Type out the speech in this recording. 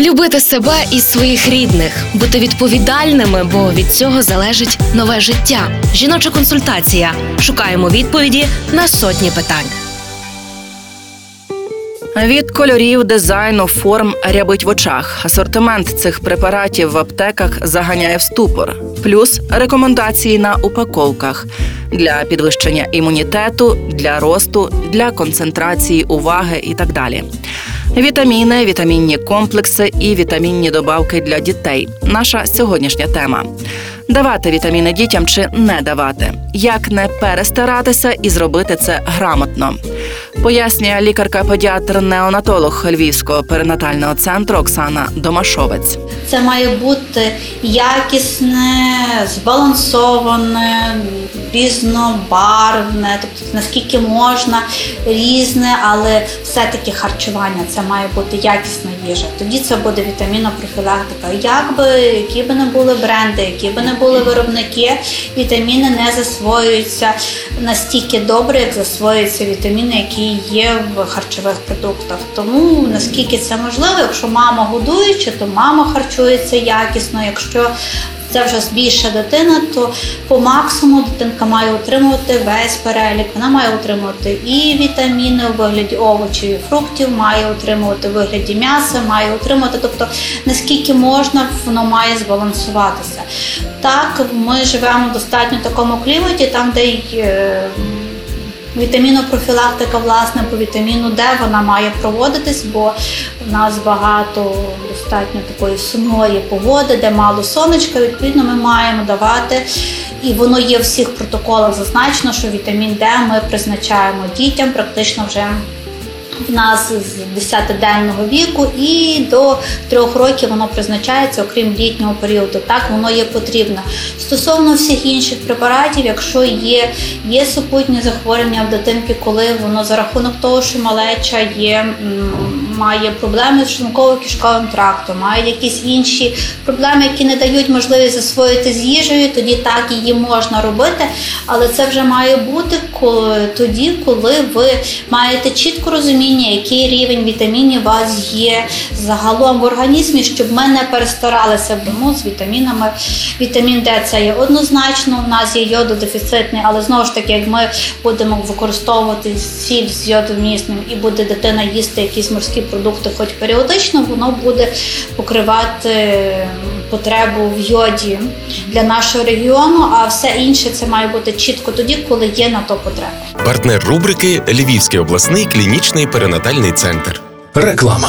Любити себе і своїх рідних, бути відповідальними, бо від цього залежить нове життя. Жіноча консультація. Шукаємо відповіді на сотні питань. Від кольорів, дизайну, форм рябить в очах. Асортимент цих препаратів в аптеках заганяє в ступор. Плюс рекомендації на упаковках для підвищення імунітету, для росту, для концентрації уваги і так далі. Вітаміни, вітамінні комплекси і вітамінні добавки для дітей. Наша сьогоднішня тема. Давати вітаміни дітям чи не давати, як не перестаратися і зробити це грамотно, пояснює лікарка-педіатр-неонатолог Львівського перинатального центру Оксана Домашовець. Це має бути якісне, збалансоване, різнобарвне, тобто наскільки можна різне, але все-таки харчування це має бути якісна їжа. Тоді це буде вітамінопрофілактика. Як би які би не були бренди, які би не були виробники, вітаміни не засвоюються настільки добре, як засвоюються вітаміни, які є в харчових продуктах. Тому наскільки це можливо, якщо мама годуюча, то мама харчується якісно. Якщо це вже більша дитина, то по максимуму дитинка має отримувати весь перелік. Вона має отримувати і вітаміни у вигляді овочів, і фруктів, має отримувати у вигляді м'яса, має отримувати, тобто наскільки можна, воно має збалансуватися. Так, ми живемо в достатньо такому кліматі, там, де й е, Вітамінопрофілактика, власне, по вітаміну Д вона має проводитись, бо в нас багато достатньо такої сумної погоди, де мало сонечка. Відповідно, ми маємо давати, і воно є в всіх протоколах зазначено, що вітамін Д ми призначаємо дітям практично вже. В нас з 10-денного віку і до 3 років воно призначається, окрім літнього періоду. Так воно є потрібно. Стосовно всіх інших препаратів, якщо є, є супутні захворювання в дитинки, коли воно за рахунок того, що малеча є, має проблеми з шлунково-кишковим трактом, має якісь інші проблеми, які не дають можливість засвоїти з їжею, тоді так її можна робити, але це вже має бути тоді, коли ви маєте чітко розуміння, який рівень вітамінів у вас є загалом в організмі, щоб ми не перестаралися вдому з вітамінами. Вітамін Д це є однозначно. У нас є йододефіцитний, але знову ж таки, як ми будемо використовувати сіль з йодомісним і буде дитина їсти якісь морські продукти, хоч періодично, воно буде покривати потребу в йоді для нашого регіону. А все інше це має бути чітко тоді, коли є на то потреба. Партнер рубрики Львівський обласний клінічний перинатальний центр. Реклама.